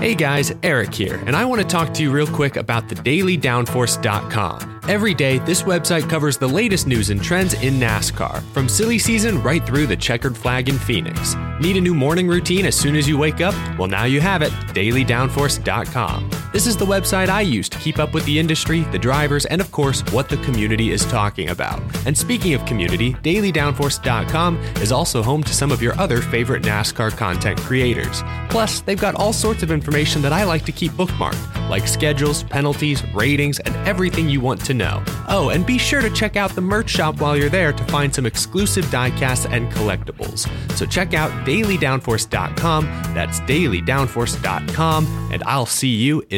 Hey guys, Eric here, and I want to talk to you real quick about the dailydownforce.com. Every day, this website covers the latest news and trends in NASCAR, from silly season right through the checkered flag in Phoenix. Need a new morning routine as soon as you wake up? Well, now you have it dailydownforce.com. This is the website I use to keep up with the industry, the drivers, and of course, what the community is talking about. And speaking of community, dailydownforce.com is also home to some of your other favorite NASCAR content creators. Plus, they've got all sorts of information that I like to keep bookmarked, like schedules, penalties, ratings, and everything you want to know. Oh, and be sure to check out the merch shop while you're there to find some exclusive diecasts and collectibles. So check out dailydownforce.com, that's dailydownforce.com, and I'll see you in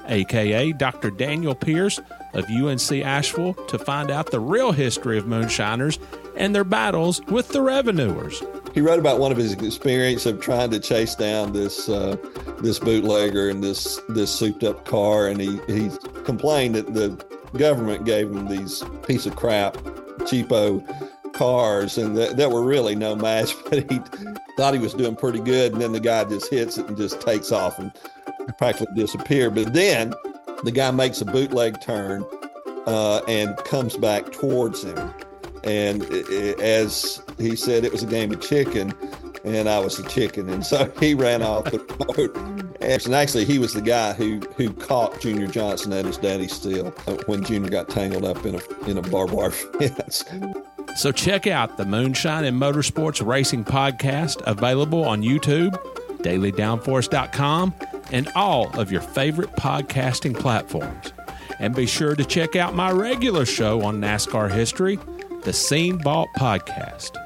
aka Dr. Daniel Pierce of UNC Asheville, to find out the real history of moonshiners and their battles with the revenuers. He wrote about one of his experience of trying to chase down this uh, this bootlegger in this this souped up car, and he he complained that the government gave him these piece of crap, cheapo cars, and that, that were really no match. But he thought he was doing pretty good, and then the guy just hits it and just takes off and practically disappear. But then the guy makes a bootleg turn uh, and comes back towards him. And i- i- as he said, it was a game of chicken, and I was a chicken. And so he ran off the road. And actually, he was the guy who, who caught Junior Johnson at his daddy's uh, when Junior got tangled up in a, in a barbed wire fence. So check out the Moonshine and Motorsports Racing Podcast, available on YouTube, dailydownforce.com, and all of your favorite podcasting platforms. And be sure to check out my regular show on NASCAR history, the Scene Vault Podcast.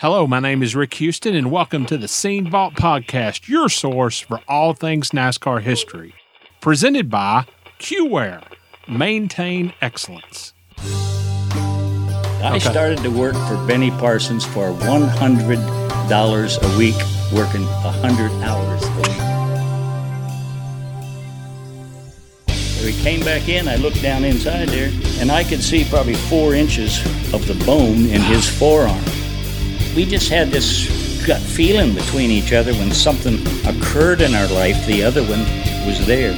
Hello, my name is Rick Houston, and welcome to the Scene Vault Podcast, your source for all things NASCAR history. Presented by QWare. Maintain excellence. I started to work for Benny Parsons for $100 a week, working 100 hours a week. We came back in, I looked down inside there, and I could see probably four inches of the bone in his forearm. We just had this gut feeling between each other when something occurred in our life, the other one was there.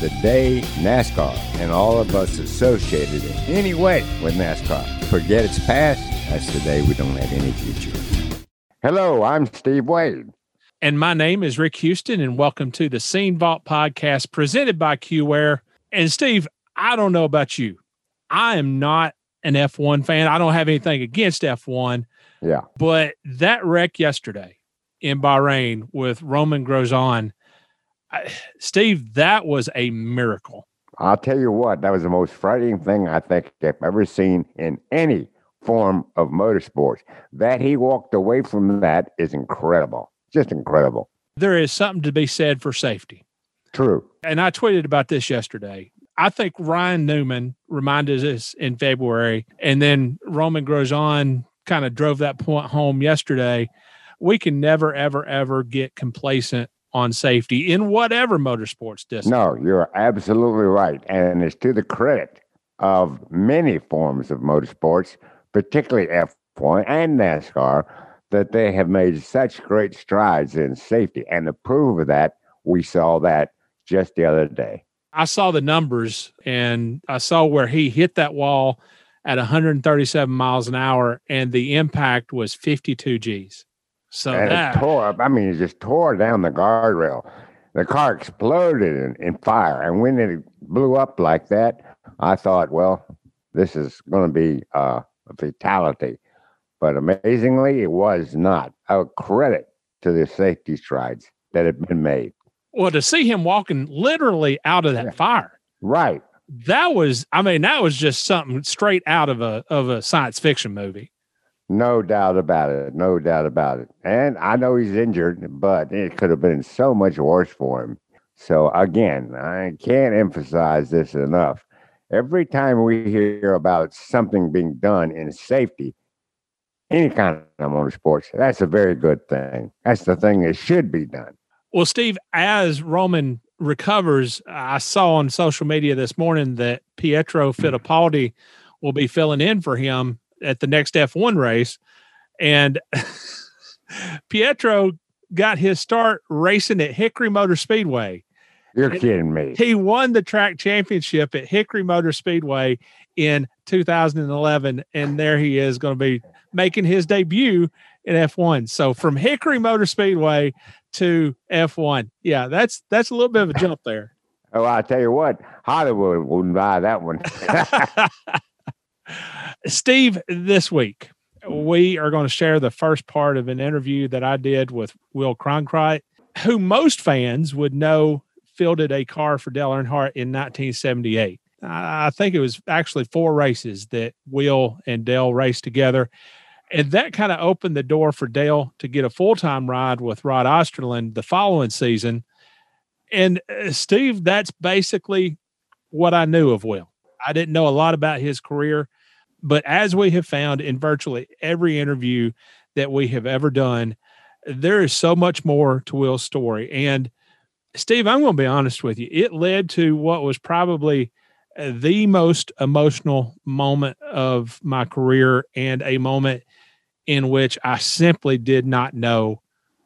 the day NASCAR and all of us associated in any way with NASCAR forget its past, that's the day we don't have any future. Hello, I'm Steve Waid. And my name is Rick Houston, and welcome to the Scene Vault Podcast presented by QWare. And Steve, I don't know about you. I am not an F1 fan. I don't have anything against F1, Yeah. but that wreck yesterday in Bahrain with Romain Grosjean, I, Steve, that was a miracle. I'll tell you what, that was the most frightening thing I think I've ever seen in any form of motorsports. That he walked away from that is incredible. Just incredible. There is something to be said for safety. True. And I tweeted about this yesterday. I think Ryan Newman reminded us in February, and then Romain Grosjean kind of drove that point home yesterday. We can never, ever, ever get complacent on safety in whatever motorsports discipline. No, you're absolutely right. And it's to the credit of many forms of motorsports, particularly F1 and NASCAR, that they have made such great strides in safety. And the proof of that, we saw that just the other day. I saw the numbers and I saw where he hit that wall at 137 miles an hour and the impact was 52 G's. So and that it tore up. I mean, it just tore down the guardrail. The car exploded in, in fire. And when it blew up like that, I thought, well, this is going to be uh, a fatality. But amazingly, it was not. A credit to the safety strides that had been made. well to see him walking literally out of that Yeah. fire. Right. That was I mean that was just something straight out of a of a science fiction movie. No doubt about it. No doubt about it. And I know he's injured, but it could have been so much worse for him. So, again, I can't emphasize this enough. Every time we hear about something being done in safety, any kind of motorsports, that's a very good thing. That's the thing that should be done. Well, Steve, as Romain recovers, I saw on social media this morning that Pietro mm-hmm. Fittipaldi will be filling in for him at the next F1 race. And Pietro got his start racing at Hickory Motor Speedway. You're kidding me. He won the track championship at Hickory Motor Speedway in 2011. And there he is going to be making his debut in F1. So from Hickory Motor Speedway to F1. Yeah, that's that's a little bit of a jump there. Oh, I tell you what, Hollywood wouldn't buy that one. Steve, this week we are going to share the first part of an interview that I did with Will Cronkrite, who most fans would know fielded a car for Dale Earnhardt in 1978. I think it was actually four races that Will and Dale raced together. And that kind of opened the door for Dale to get a full time ride with Rod Osterlund the following season. And uh, Steve, that's basically what I knew of Will. I didn't know a lot about his career, but as we have found in virtually every interview that we have ever done, there is so much more to Will's story. And Steve, I'm going to be honest with you. It led to what was probably uh, the most emotional moment of my career and a moment in which I simply did not know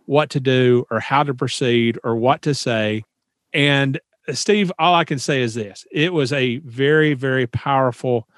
what to do or how to proceed or what to say. And uh, Steve, all I can say is this it was a very, very powerful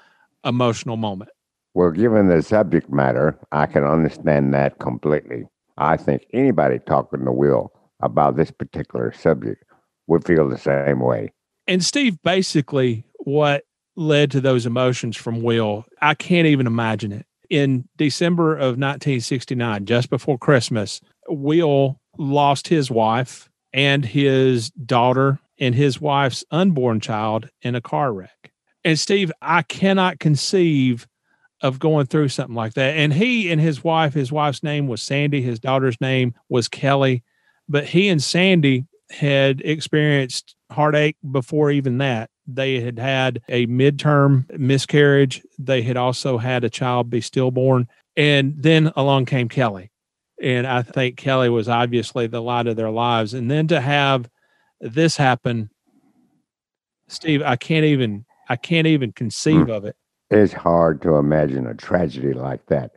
emotional moment. Well, given the subject matter, I can understand that completely. I think anybody talking to Will about this particular subject would feel the same way. And Steve, basically, what led to those emotions from Will, I can't even imagine it. In December of 1969, just before Christmas, Will lost his wife and his daughter and his wife's unborn child in a car wreck. And Steve, I cannot conceive of going through something like that. And he and his wife, his wife's name was Sandy, his daughter's name was Kelly, but he and Sandy had experienced heartache before even that. They had had a midterm miscarriage. They had also had a child be stillborn. And then along came Kelly. And I think Kelly was obviously the light of their lives. And then to have this happen, Steve, I can't even I can't even conceive of it. It's hard to imagine a tragedy like that.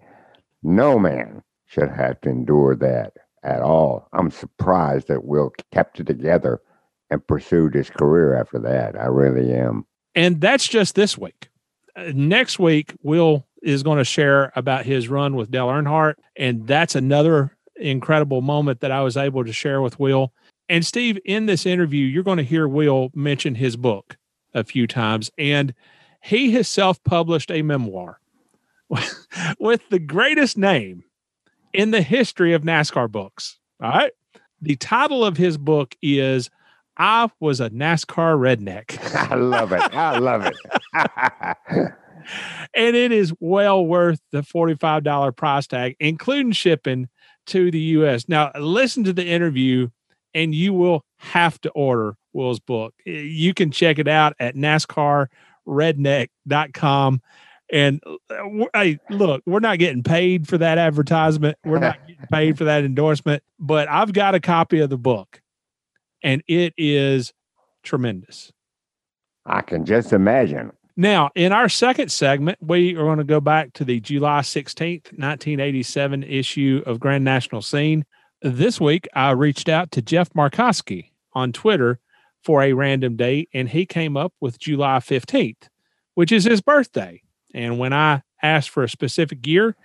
No man should have to endure that at all. I'm surprised that Will kept it together and pursued his career after that. I really am. And that's just this week. Uh, next week, Will is going to share about his run with Dale Earnhardt. And that's another incredible moment that I was able to share with Will. And Steve, in this interview, you're going to hear Will mention his book a few times. And he has self published a memoir with the greatest name in the history of NASCAR books. All right. The title of his book is I Was a NASCAR Redneck. I love it. I love it. and it is well worth the $45 price tag, including shipping to the US. Now, listen to the interview and you will have to order Will's book. You can check it out at NASCARredneck.com. And uh, hey, look, we're not getting paid for that advertisement. We're not getting paid for that endorsement, but I've got a copy of the book and it is tremendous. I can just imagine. Now, in our second segment, we are going to go back to the July 16th, 1987 issue of Grand National Scene. This week, I reached out to Jeff Markoski on Twitter for a random date, and he came up with July 15th, which is his birthday. And when I asked for a specific year,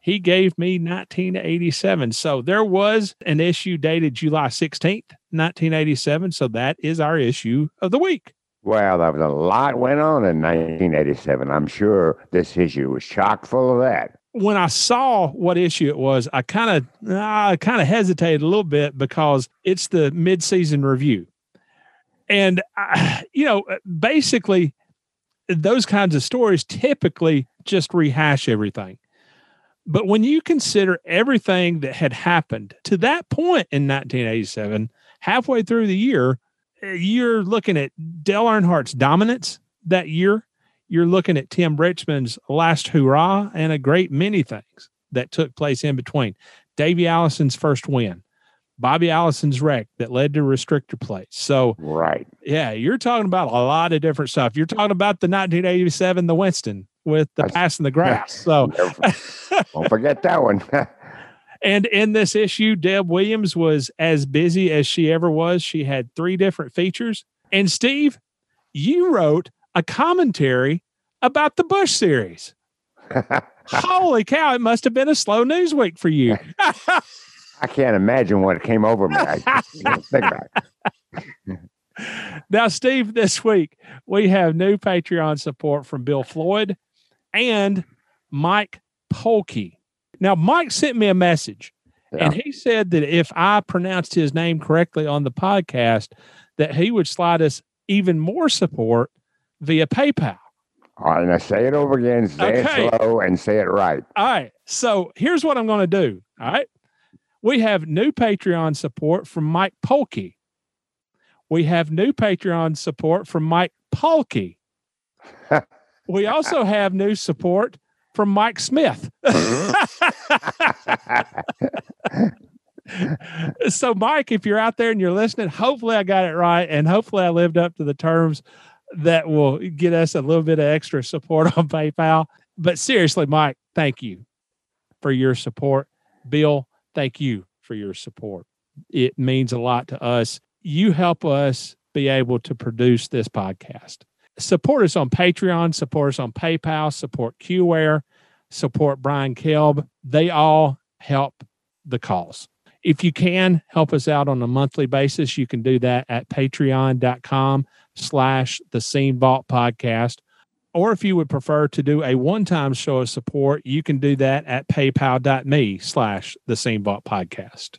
he gave me 1987. So there was an issue dated July 16th, 1987. So that is our issue of the week. Well, there was a lot went on in 1987. I'm sure this issue was chock full of that. When I saw what issue it was, I kind of I kind of hesitated a little bit because it's the mid-season review. And I, you know, basically those kinds of stories typically just rehash everything. But when you consider everything that had happened to that point in 1987, halfway through the year, eh, you're looking at Dale Earnhardt's dominance that year. You're looking at Tim Richmond's last hurrah and a great many things that took place in between. Davey Allison's first win, Bobby Allison's wreck that led to restrictor plates. So, right. Yeah, you're talking about a lot of different stuff. You're talking about the 1987, the Winston with the pass in the grass. So, don't forget that one. and in this issue, Deb Williams was as busy as she ever was. She had three different features. And Steve, you wrote a commentary about the Bush series. Holy cow, it must have been a slow news week for you. I can't imagine what came over me. I think about it. now, Steve, this week we have new Patreon support from Bill Floyd and Mike Polkey. Now, Mike sent me a message yeah. and he said that if I pronounced his name correctly on the podcast, that he would slide us even more support via PayPal. All right, now say it over again, say okay. it slow, and say it right. All right. So here's what I'm going to do. All right. We have new Patreon support from Mike Polkey. We have new Patreon support from Mike Polkey. we also have new support from Mike Smith. so, Mike, if you're out there and you're listening, hopefully I got it right. And hopefully I lived up to the terms that will get us a little bit of extra support on PayPal. But seriously, Mike, thank you for your support. Bill, thank you for your support. It means a lot to us. You help us be able to produce this podcast support us on Patreon, support us on PayPal, support QWare, support Brian Kelb. They all help the cause. If you can help us out on a monthly basis, you can do that at patreon.com slash the Scene Vault podcast. Or if you would prefer to do a one-time show of support, you can do that at paypal.me slash the Scene Vault podcast.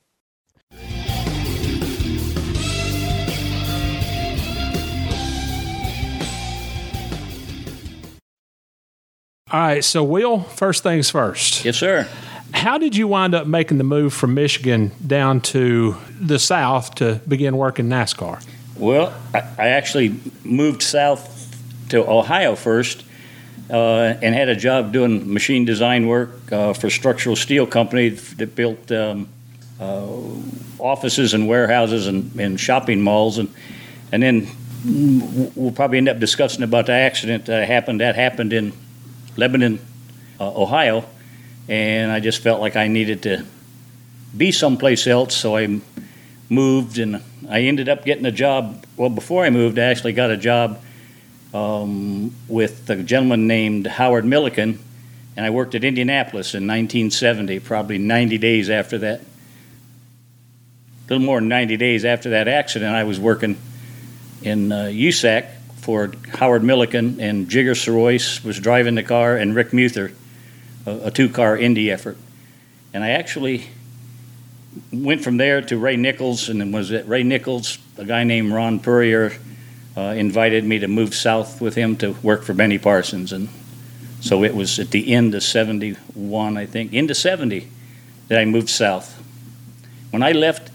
All right. So, Will, first things first. Yes, sir. How did you wind up making the move from Michigan down to the South to begin working NASCAR? Well, I, I actually moved south to Ohio first uh, and had a job doing machine design work uh, for structural steel company that built um, uh, offices and warehouses and, and, shopping malls. And, and then we'll probably end up discussing about the accident that happened. That happened in Lebanon, uh, Ohio, and I just felt like I needed to be someplace else, so I moved and I ended up getting a job. Well, before I moved, I actually got a job um, with a gentleman named Howard Milliken, and I worked at Indianapolis in 1970, probably 90 days after that. A little more than 90 days after that accident, I was working in uh, USAC for Howard Milliken, and Jigger Sirois was driving the car, and Rick Muther, a, a two car Indy effort. And I actually went from there to Ray Nichels, and then was at Ray Nichels, a guy named Ron Purrier uh, invited me to move south with him to work for Benny Parsons. And So it was at the end of 71, I think, into 70, that I moved south. When I left,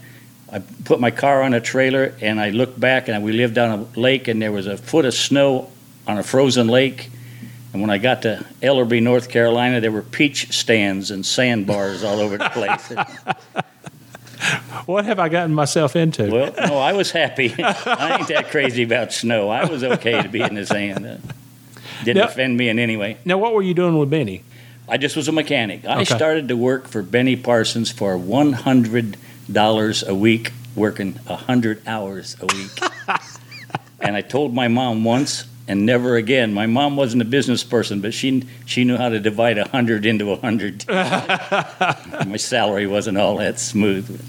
I put my car on a trailer and I looked back and we lived on a lake and there was a foot of snow on a frozen lake. And when I got to Ellerbe, North Carolina, there were peach stands and sandbars all over the place. What have I gotten myself into? well, no, I was happy. I ain't that crazy about snow. I was okay to be in the sand. Uh, didn't Now- offend me in any way. now, what were you doing with Benny? I just was a mechanic. I Okay. started to work for Benny Parsons for one hundred dollars a week, working hundred hours a week. and I told my mom once, and never again. My mom wasn't a business person, but she she knew how to divide a hundred into a hundred. my salary wasn't all that smooth.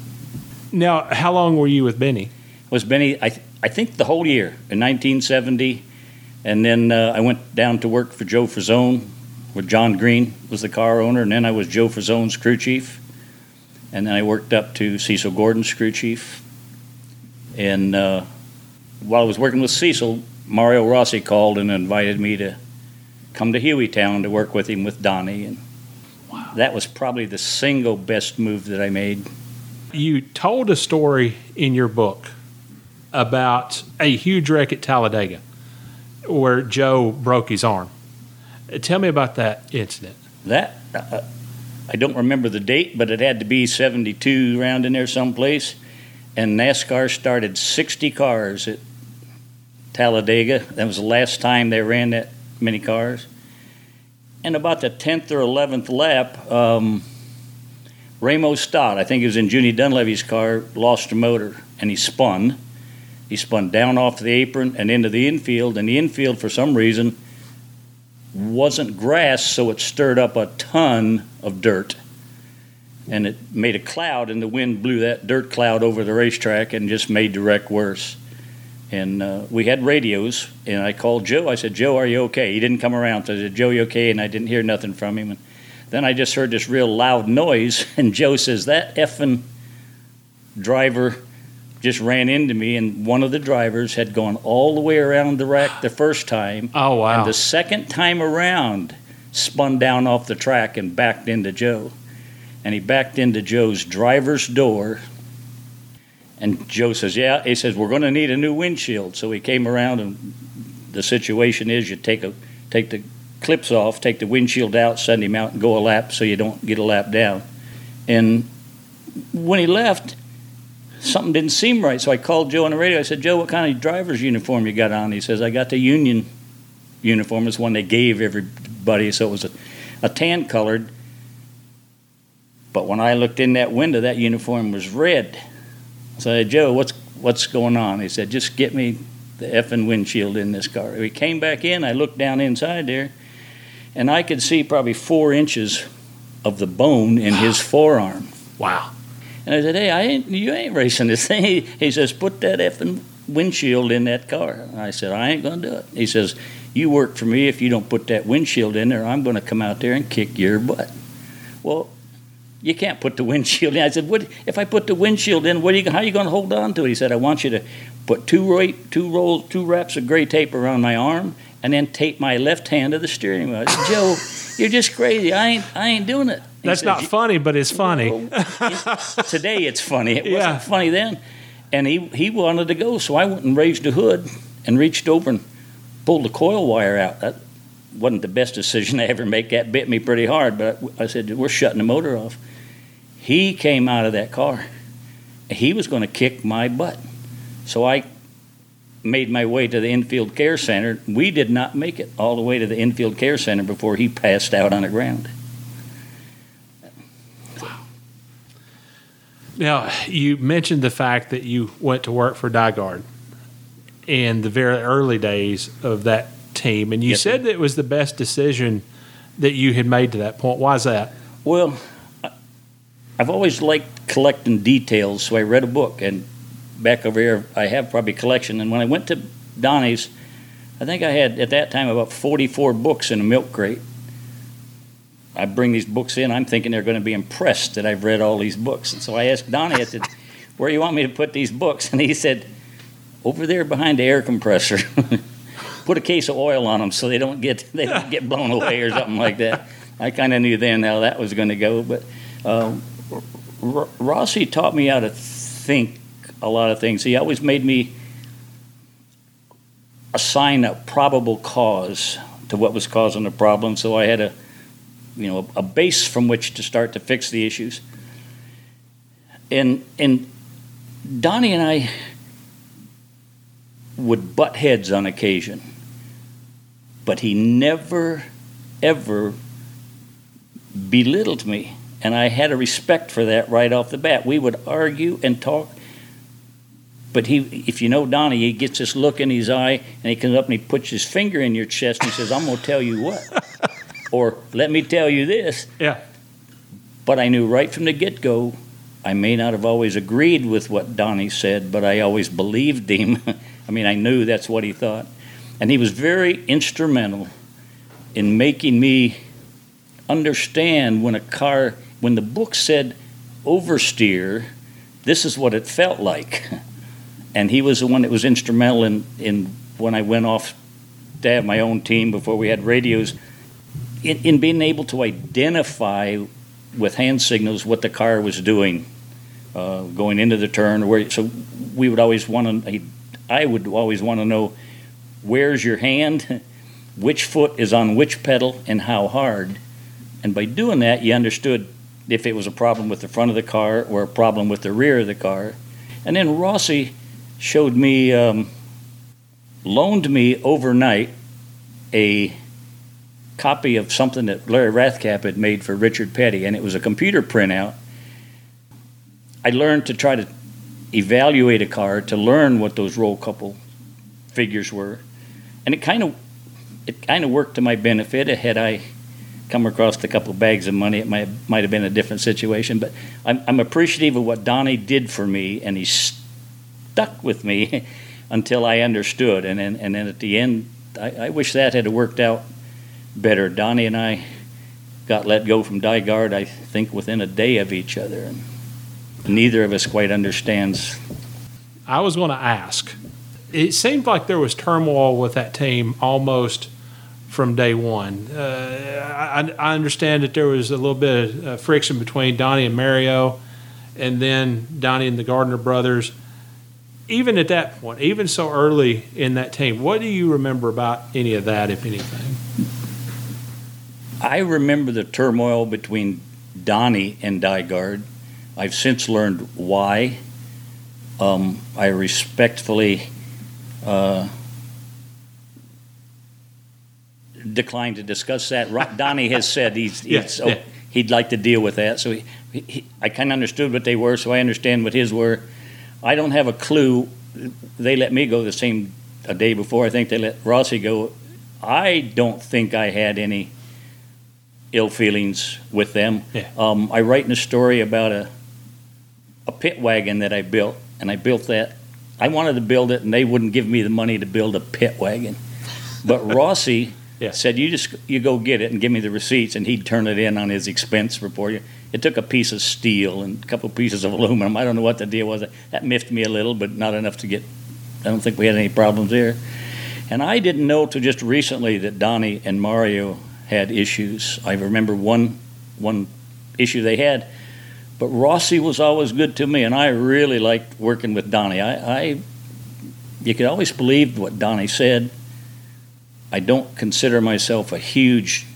Now, how long were you with Benny? Was Benny? I th- I think the whole year in 1970, and then uh, I went down to work for Joe Frasson, where John Green was the car owner, and then I was Joe Frasson's crew chief, and then I worked up to Cecil Gordon's crew chief, and uh, while I was working with Cecil, Mario Rossi called and invited me to come to Hueytown to work with him with Donnie, and that was probably the single best move that I made. You told a story in your book about a huge wreck at Talladega where Joe broke his arm. Tell me about that incident. That uh, I don't remember the date, but it had to be 72 around in there someplace. And NASCAR started 60 cars at Talladega. That was the last time they ran that many cars. And about the 10th or 11th lap, um, Ramo Stott, I think it was in Junie Donlavey's car, lost a motor and he spun. He spun down off the apron and into the infield, and the infield, for some reason, wasn't grass, so it stirred up a ton of dirt. And it made a cloud, and the wind blew that dirt cloud over the racetrack and just made the wreck worse. And uh, we had radios, and I called Joe. I said, Joe, are you okay? He didn't come around. So I said, Joe, you okay? And I didn't hear nothing from him. And then I just heard this real loud noise, and Joe says, That effing driver just ran into me, and one of the drivers had gone all the way around the rack the first time. Oh, wow. And the second time around, spun down off the track and backed into Joe. And he backed into Joe's driver's door. And Joe says, Yeah. He says, We're going to need a new windshield. So he came around, and the situation is you take, a, take the clips off, take the windshield out, send him out, and go a lap so you don't get a lap down. And when he left, something didn't seem right. So I called Joe on the radio. I said, Joe, what kind of driver's uniform you got on? He says, I got the union uniform. It's one they gave everybody. So it was a, a tan colored. But when I looked in that window, that uniform was red. So I said, Joe, what's, what's going on? He said, just get me the effing windshield in this car. We came back in. I looked down inside there, and I could see probably four inches of the bone in his forearm. Wow. And I said, "Hey, I ain't, you ain't racing this thing." He, he says, "Put that effing windshield in that car." And I said, "I ain't gonna do it." He says, "You work for me. If you don't put that windshield in there, I'm gonna come out there and kick your butt." Well, you can't put the windshield in. I said, "What if I put the windshield in? What are you? How are you gonna hold on to it?" He said, "I want you to put two two rolls, two wraps of gray tape around my arm, and then tape my left hand to the steering wheel." I said, "Joe, you're just crazy. I ain't I ain't doing it." He That's says, not funny, but it's funny. today it's funny. It Yeah. wasn't funny then. And he, he wanted to go, so I went and raised the hood and reached over and pulled the coil wire out. That wasn't the best decision I ever make. That bit me pretty hard, but I, I said, We're shutting the motor off. He came out of that car. He was going to kick my butt. So I made my way to the infield care center. We did not make it all the way to the infield care center before he passed out on the ground. Wow. Now, you mentioned the fact that you went to work for Digard in the very early days of that team, and you Yes, said that it was the best decision that you had made to that point. Why is that? Well, I've always liked collecting details, so I read a book, and back over here, I have probably a collection. And when I went to Donnie's, I think I had at that time about 44 books in a milk crate. I bring these books in, I'm thinking they're going to be impressed that I've read all these books. And so I asked Donnie, I said, Where do you want me to put these books? And he said, Over there behind the air compressor. put a case of oil on them so they don't get they don't get blown away or something like that. I kind of knew then how that was going to go, but um, R- Rossi taught me how to think a lot of things. He always made me assign a probable cause to what was causing the problem, so I had a you know a base from which to start to fix the issues. And and Donnie and I would butt heads on occasion, but he never ever belittled me, and I had a respect for that right off the bat. We would argue and talk but he, if you know Donnie, he gets this look in his eye, and he comes up and he puts his finger in your chest and he says, "I'm going to tell you what," or "Let me tell you this." Yeah. But I knew right from the get-go, I may not have always agreed with what Donnie said, but I always believed him. I mean, I knew that's what he thought, and he was very instrumental in making me understand when a car, when the book said oversteer, this is what it felt like. and he was the one that was instrumental in, in when I went off to have my own team before we had radios, in, in being able to identify with hand signals what the car was doing, uh, going into the turn. Where, so we would always want to, I would always want to know where's your hand, which foot is on which pedal, and how hard. And by doing that, you understood if it was a problem with the front of the car or a problem with the rear of the car. And then Rossi showed me, um, loaned me overnight a copy of something that Larry Rathgeb had made for Richard Petty, and it was a computer printout. I learned to try to evaluate a car to learn what those roll couple figures were, and it kind of it kind of worked to my benefit. Had I come across a couple bags of money, it might might have been a different situation. But I'm, I'm appreciative of what Donnie did for me, and he's stuck with me until I understood. And then, and then at the end, I, I, wish that had worked out better. Donnie and I got let go from DiGard, I think, within a day of each other. And neither of us quite understands. I was going to ask. It seemed like there was turmoil with that team almost from day one. Uh, I, I, understand that there was a little bit of uh, friction between Donnie and Mario, and then Donnie and the Gardner brothers even at that point, even so early in that team, what do you remember about any of that, if anything? I remember the turmoil between Donnie and DiGard. I've since learned why. Um, I respectfully uh, decline to discuss that. Donnie has said he's, he's yeah, yeah. he'd like to deal with that. So he, he, I kind of understood what they were, so I understand what his were. I don't have a clue. They let me go the same a day before. I think they let Rossi go. I don't think I had any ill feelings with them. Yeah. Um, I write in a story about a a pit wagon that I built, and I built that. I wanted to build it, and they wouldn't give me the money to build a pit wagon. But Rossi yeah. said, "You just you go get it and give me the receipts," and he'd turn it in on his expense report. It took a piece of steel and a couple of pieces of aluminum. I don't know what the deal was. That miffed me a little, but not enough to get. I don't think we had any problems there. And I didn't know till just recently that Donnie and Mario had issues. I remember one one issue they had, but Rossi was always good to me, and I really liked working with Donnie. I, I you could always believe what Donnie said. I don't consider myself a huge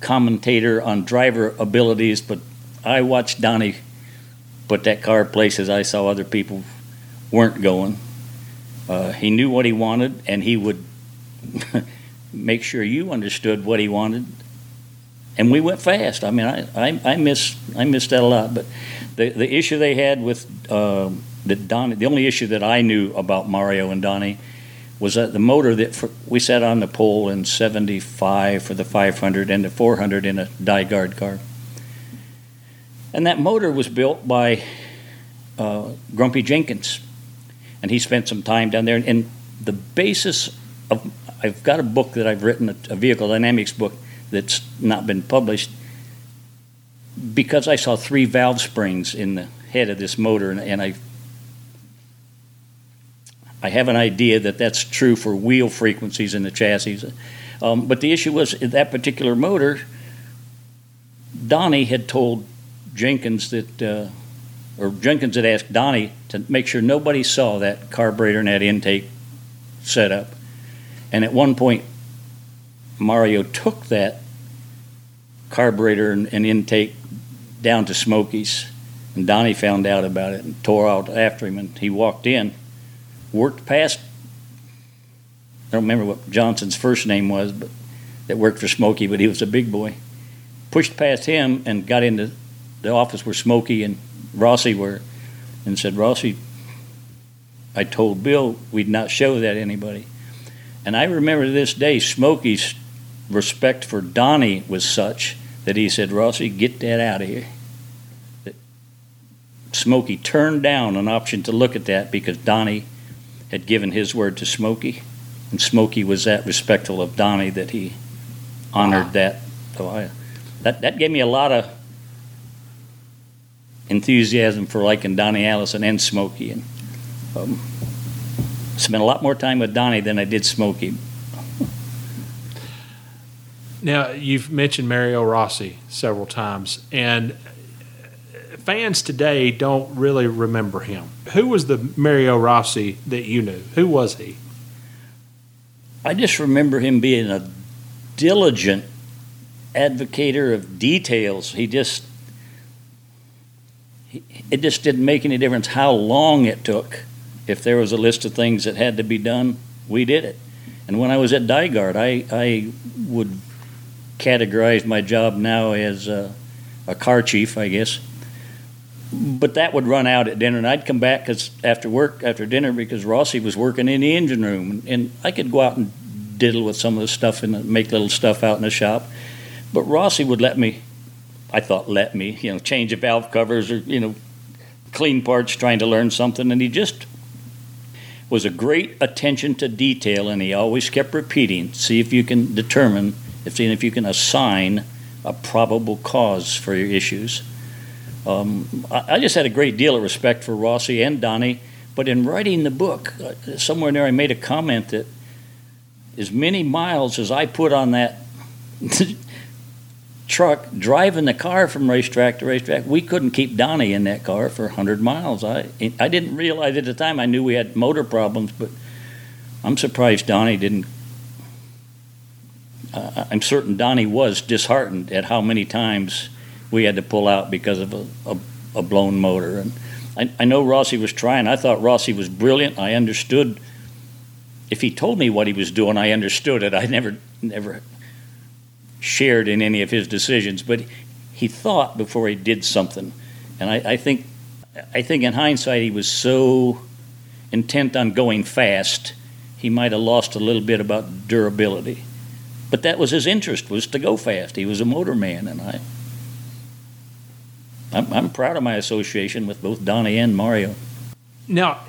commentator on driver abilities, but I watched Donnie put that car places I saw other people weren't going. Uh, he knew what he wanted, and he would make sure you understood what he wanted. And we went fast. I mean, I, I, I miss I missed that a lot. But the the issue they had with uh, Donnie, the only issue that I knew about Mario and Donnie was that the motor that for, we sat on the pole in 75 for the 500 and the 400 in a DiGard car. And that motor was built by uh, Grumpy Jenkins. And he spent some time down there. And the basis of, I've got a book that I've written, a vehicle dynamics book that's not been published, because I saw three valve springs in the head of this motor, and, and I I have an idea that that's true for wheel frequencies in the chassis. Um, but the issue was that particular motor, Donnie had told Jenkins that, uh, or Jenkins had asked Donnie to make sure nobody saw that carburetor and that intake setup. And at one point, Mario took that carburetor and, and intake down to Smokey's. And Donnie found out about it and tore out after him. And he walked in, worked past, I don't remember what Johnson's first name was, but that worked for Smokey, but he was a big boy. Pushed past him and got into the office where Smokey and Rossi were and said, Rossi, I told Bill we'd not show that anybody. And I remember to this day, Smokey's respect for Donnie was such that he said, Rossi, get that out of here. That Smokey turned down an option to look at that because Donnie had given his word to Smokey. And Smokey was that respectful of Donnie that he honored wow. that. So I, that. That gave me a lot of enthusiasm for liking Donnie Allison and Smokey. And um, spent a lot more time with Donnie than I did Smokey. Now, you've mentioned Mario Rossi several times, and fans today don't really remember him. Who was the Mario Rossi that you knew? Who was he? I just remember him being a diligent advocator of details. He just it just didn't make any difference how long it took. If there was a list of things that had to be done, we did it. And when I was at DiGard, I, I would categorize my job now as a, a car chief, I guess. But that would run out at dinner, and I'd come back cause after work, after dinner, because Rossi was working in the engine room, and I could go out and diddle with some of the stuff and make little stuff out in the shop. But Rossi would let me, I thought let me, you know, change the valve covers or, you know, clean parts trying to learn something. And he just was a great attention to detail, and he always kept repeating, see if you can determine, if, if you can assign a probable cause for your issues. Um, I, I just had a great deal of respect for Rossi and Donnie, but in writing the book, uh, somewhere in there I made a comment that as many miles as I put on that truck driving the car from racetrack to racetrack, we couldn't keep Donnie in that car for 100 miles. I, I didn't realize at the time, I knew we had motor problems, but I'm surprised Donnie didn't. Uh, I'm certain Donnie was disheartened at how many times we had to pull out because of a, a, a blown motor. And I, I know Rossi was trying. I thought Rossi was brilliant. I understood if he told me what he was doing, I understood it. I never never shared in any of his decisions, but he thought before he did something. And I, I think I think in hindsight he was so intent on going fast, he might have lost a little bit about durability. But that was his interest was to go fast. He was a motor man, and I I'm, I'm proud of my association with both Donnie and Mario. Now,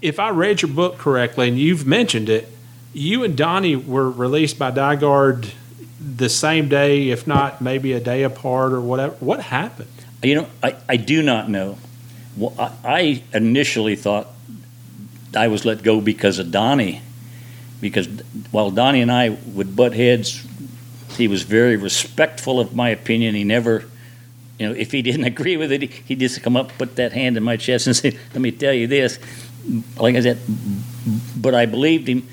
if I read your book correctly, and you've mentioned it, you and Donnie were released by DiGard the same day, if not maybe a day apart or whatever. What happened? You know, I, I do not know. Well, I, I initially thought I was let go because of Donnie, because while Donnie and I would butt heads, he was very respectful of my opinion. He never you know, if he didn't agree with it, he'd just come up, put that hand in my chest, and say, "Let me tell you this." Like I said, but I believed him.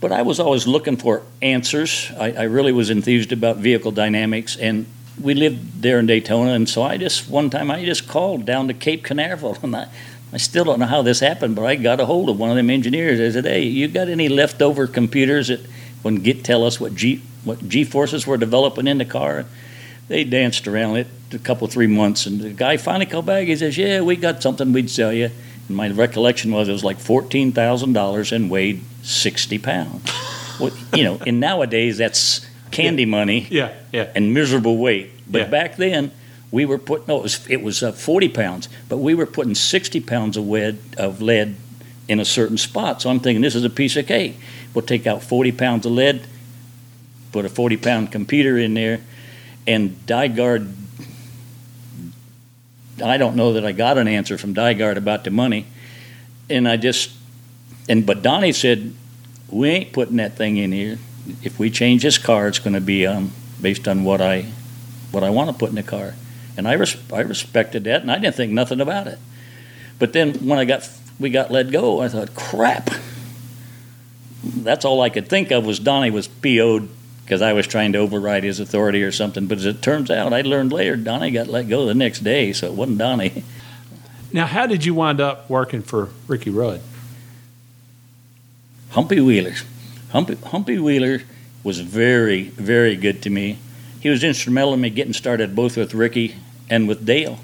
But I was always looking for answers. I, I really was enthused about vehicle dynamics, and we lived there in Daytona, and so I just one time I just called down to Cape Canaveral, and I, I still don't know how this happened, but I got a hold of one of them engineers. I said, "Hey, you got any leftover computers that would get tell us what G what G forces were developing in the car?" They danced around it a couple three months, and the guy finally called back. He says, "Yeah, we got something we'd sell you." And my recollection was it was like fourteen thousand dollars and weighed sixty pounds. well, you know, and nowadays that's candy money. Yeah, yeah. And miserable weight. But yeah. back then, we were putting no, it was it was uh, forty pounds, but we were putting sixty pounds of lead of lead in a certain spot. So I'm thinking this is a piece of cake. We'll take out forty pounds of lead, put a forty pound computer in there and DiGard, I don't know that I got an answer from DiGard about the money, and I just and but Donnie said, "We ain't putting that thing in here. If we change this car, it's going to be um, based on what I what I want to put in the car." And I res- I respected that, and I didn't think nothing about it. But then when I got we got let go, I thought, "Crap." That's all I could think of was Donnie was PO'd because I was trying to override his authority or something. But as it turns out, I learned later Donnie got let go the next day, so it wasn't Donnie. Now, how did you wind up working for Ricky Rudd? Humpy Wheeler. Humpy, Humpy Wheeler was very, very good to me. He was instrumental in me getting started both with Ricky and with Dale.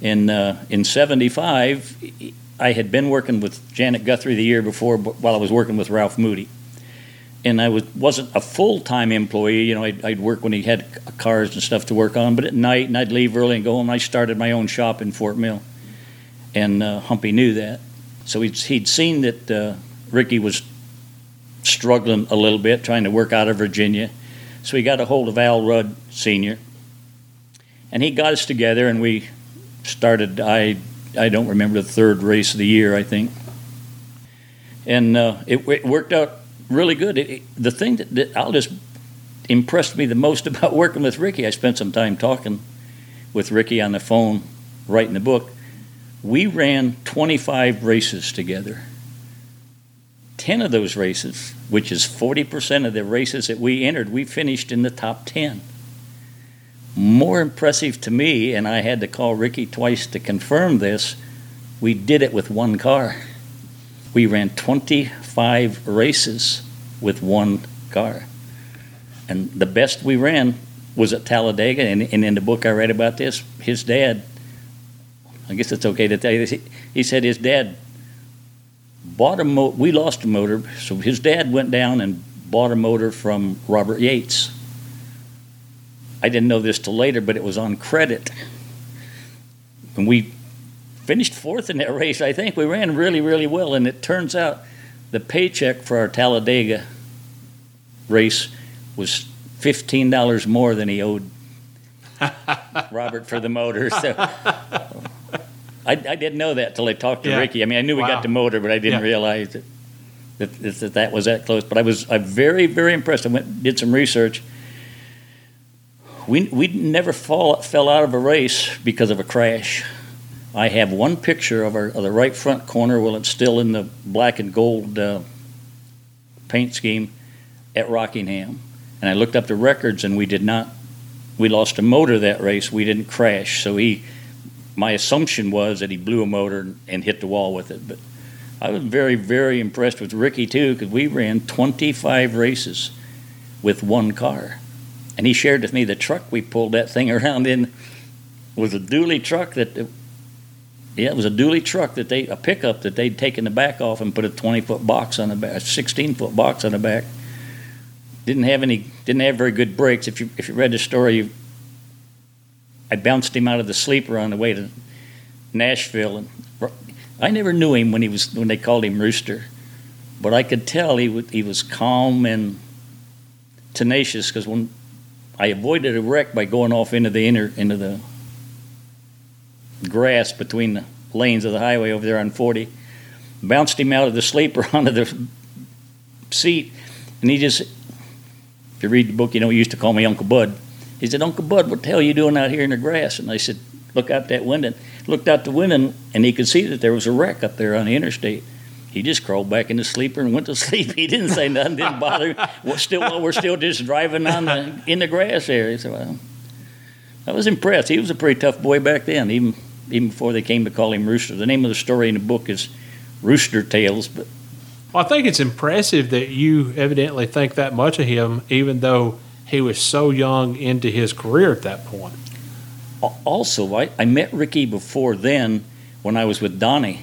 In, uh, in 75, I had been working with Janet Guthrie the year before while I was working with Ralph Moody. And I was, wasn't a full time employee. You know, I'd, I'd, work when he had cars and stuff to work on, but at night, and I'd leave early and go home. I started my own shop in Fort Mill. And uh, Humpy knew that. So he'd, he'd seen that uh, Ricky was struggling a little bit, trying to work out of Virginia. So he got a hold of Al Rudd Sr. And he got us together, and we started. I I don't remember the third race of the year, I think. And uh, it, it, worked out really good. It, it, the thing that, that I'll just impressed me the most about working with Ricky, I spent some time talking with Ricky on the phone, writing the book. We ran 25 races together. 10 of those races, which is 40% of the races that we entered, we finished in the top 10. More impressive to me, and I had to call Ricky twice to confirm this, we did it with one car. We ran 25 races with one car. And the best we ran was at Talladega. And, and in the book I read about this, his dad, I guess it's okay to tell you this, he, he said his dad bought a motor. We lost a motor, so his dad went down and bought a motor from Robert Yates. I didn't know this till later, but it was on credit. And we finished fourth in that race. I think we ran really, really well. And it turns out the paycheck for our Talladega race was fifteen dollars more than he owed Robert for the motor. So I, I, didn't know that till I talked to yeah. Ricky. I mean, I knew we wow. got the motor, but I didn't yeah. realize that that, that that was that close. But I was I'm very very impressed. I went did some research. We we never fall, fell out of a race because of a crash. I have one picture of, our, of the right front corner. Well, it's still in the black and gold uh, paint scheme at Rockingham. And I looked up the records, and we did not. We lost a motor that race. We didn't crash. So he my assumption was that he blew a motor and hit the wall with it. But I was very, very impressed with Ricky too because we ran 25 races with one car, and he shared with me the truck we pulled that thing around in was a dually truck that. Yeah, it was a dually truck that they a pickup that they'd taken the back off and put a 20 foot box on the back, a 16 foot box on the back. Didn't have any, didn't have very good brakes. If you if you read the story, you I bounced him out of the sleeper on the way to Nashville, and I never knew him when he was when they called him Rooster, but I could tell he w- he was calm and tenacious because when I avoided a wreck by going off into the inner into the grass between the lanes of the highway over there on 40, bounced him out of the sleeper onto the seat, and he just. If you read the book, you know he used to call me Uncle Bud he said, Uncle Bud, what the hell are you doing out here in the grass? And I said, Look out that window. Looked out the window, and he could see that there was a wreck up there on the interstate. He just crawled back in the sleeper and went to sleep. He didn't say nothing, didn't bother. We're still, we're still just driving on the in the grass area. So well, I was impressed. He was a pretty tough boy back then, even even before they came to call him Rooster. The name of the story in the book is Rooster Tales, but. Well, I think it's impressive that you evidently think that much of him, even though he was so young into his career at that point. Also, I, I met Ricky before then when I was with Donnie.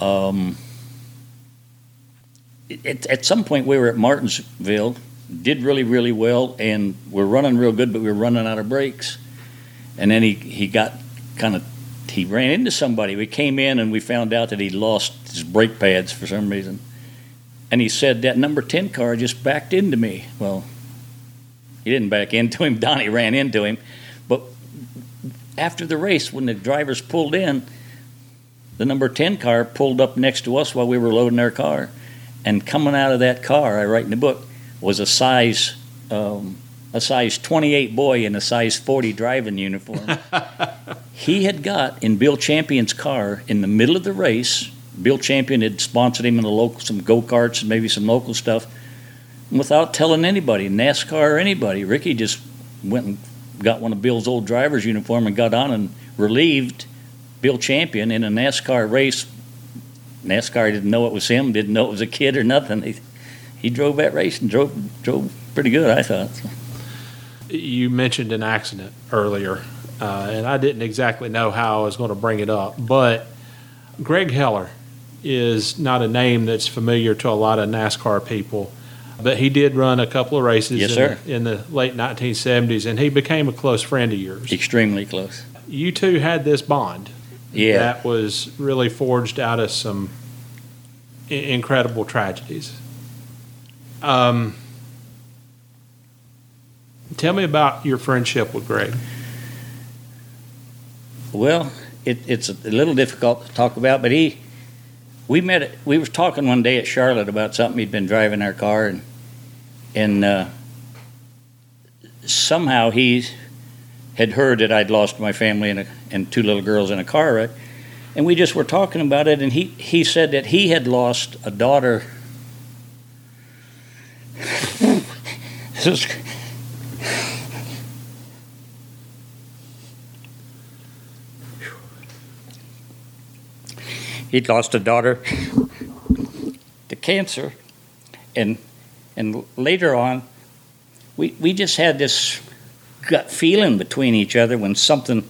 Um, it, at some point, we were at Martinsville, did really, really well, and we're running real good, but we were running out of brakes. And then he, he got kind of, he ran into somebody. We came in and we found out that he lost his brake pads for some reason. And he said, That number 10 car just backed into me. Well, he didn't back into him. Donnie ran into him. But after the race, when the drivers pulled in, the number 10 car pulled up next to us while we were loading our car. And coming out of that car, I write in the book, was a size um, a size 28 boy in a size 40 driving uniform. he had got in Bill Champion's car in the middle of the race. Bill Champion had sponsored him in the local some go karts and maybe some local stuff, without telling anybody, NASCAR or anybody. Ricky just went and got one of Bill's old driver's uniform and got on and relieved Bill Champion in a NASCAR race. NASCAR didn't know it was him, didn't know it was a kid or nothing. He, he drove that race and drove drove pretty good, I thought. You mentioned an accident earlier, uh, and I didn't exactly know how I was going to bring it up, but Greg Heller is not a name that's familiar to a lot of NASCAR people. But he did run a couple of races Yes, in. The, in the late 1970s, and he became a close friend of yours. Extremely close. You two had this bond Yeah. that was really forged out of some i- incredible tragedies. Um, tell me about your friendship with Greg. Well, it, it's a little difficult to talk about, but he, we met. We was talking one day at Charlotte about something he'd been driving our car, and and uh, somehow he had heard that I'd lost my family and, a, and two little girls in a car wreck, and we just were talking about it, and he he said that he had lost a daughter. This is- he'd lost a daughter to cancer and and later on we we just had this gut feeling between each other when something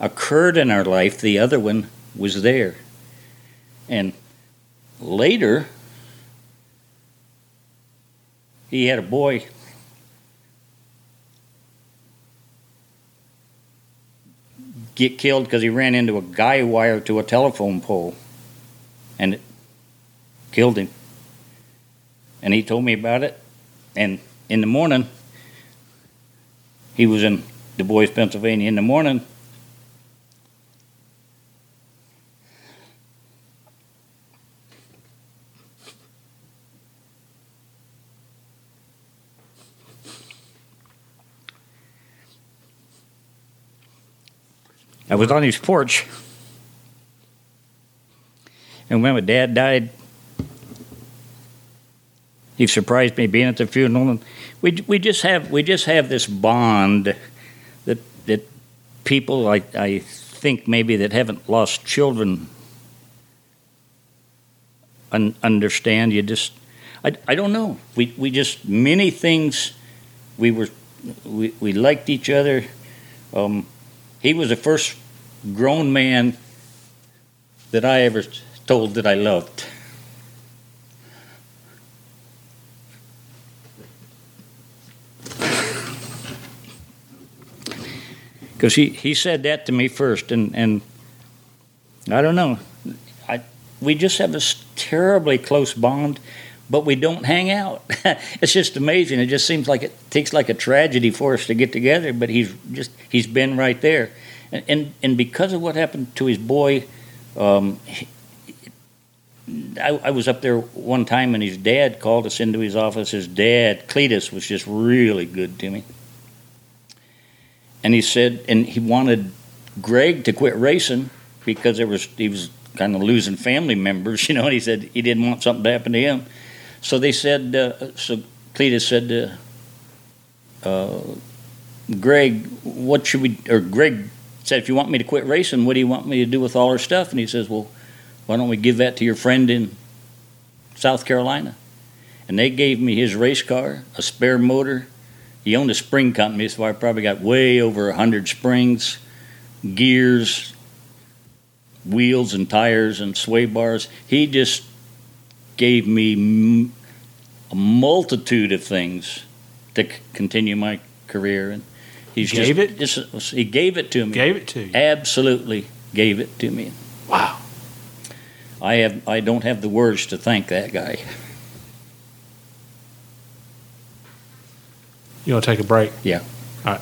occurred in our life the other one was there. And later he had a boy. Get killed because he ran into a guy wire to a telephone pole and it killed him. And he told me about it. And in the morning, he was in Du Bois, Pennsylvania. In the morning, I was on his porch. And when my dad died, he surprised me being at the funeral, and we we just have we just have this bond that that people I I think maybe that haven't lost children un, understand. You just I, I don't know. We we just many things we were we, we liked each other. Um, he was the first grown man that I ever told that I loved. Because he, he said that to me first, and, and I don't know. I, we just have this terribly close bond, but we don't hang out. it's just amazing. It just seems like it takes like a tragedy for us to get together, but he's just he's been right there, and and, and because of what happened to his boy, um, I, I was up there one time and his dad called us into his office. His dad, Cletus, was just really good to me. And he said, and he wanted Greg to quit racing because there was he was kind of losing family members, you know. And he said he didn't want something to happen to him. So they said, uh, so Cletus said, uh, uh, Greg, what should we? Or Greg said, if you want me to quit racing, what do you want me to do with all our stuff? And he says, well, why don't we give that to your friend in South Carolina? And they gave me his race car, a spare motor. He owned a spring company, so I probably got way over a hundred springs, gears, wheels and tires and sway bars. He just gave me a multitude of things to c- continue my career, and he's Gave just, it? just- he gave it to me. Gave it to you. Absolutely gave it to me. Wow. I, have, I don't have the words to thank that guy. You want to take a break? Yeah. All right.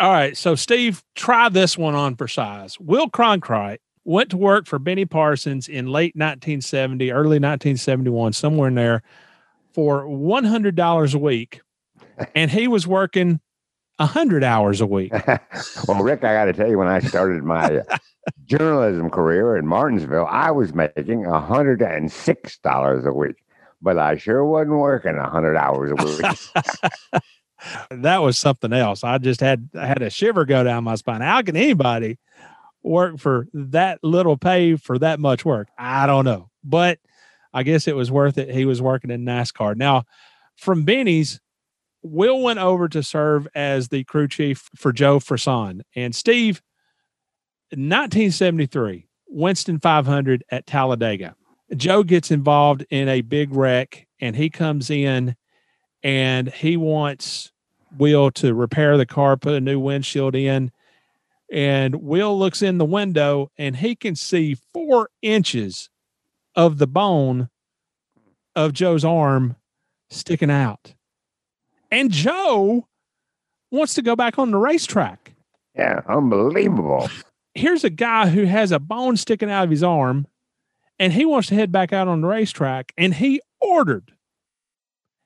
All right. So, Steve, try this one on for size. Will Cronkrite went to work for Benny Parsons in late 1970, early 1971, somewhere in there for $100 a week. And he was working 100 hours a week. well, Rick, I got to tell you, when I started my journalism career in Martinsville, I was making $106 a week, but I sure wasn't working 100 hours a week. that was something else. I just had I had a shiver go down my spine. How can anybody work for that little pay for that much work? I don't know, but I guess it was worth it. He was working in NASCAR. Now, from Benny's, Will went over to serve as the crew chief for Joe Frasson and Steve. 1973, Winston 500 at Talladega. Joe gets involved in a big wreck and he comes in and he wants Will to repair the car, put a new windshield in. And Will looks in the window and he can see four inches of the bone of Joe's arm sticking out. And Joe wants to go back on the racetrack. Yeah, unbelievable. Here's a guy who has a bone sticking out of his arm and he wants to head back out on the racetrack. And he ordered,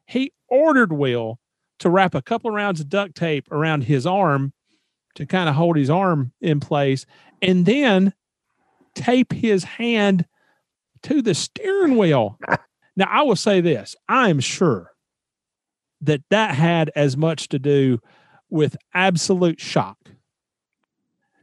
he ordered Will to wrap a couple of rounds of duct tape around his arm to kind of hold his arm in place and then tape his hand to the steering wheel. now, I will say this I am sure that that had as much to do with absolute shock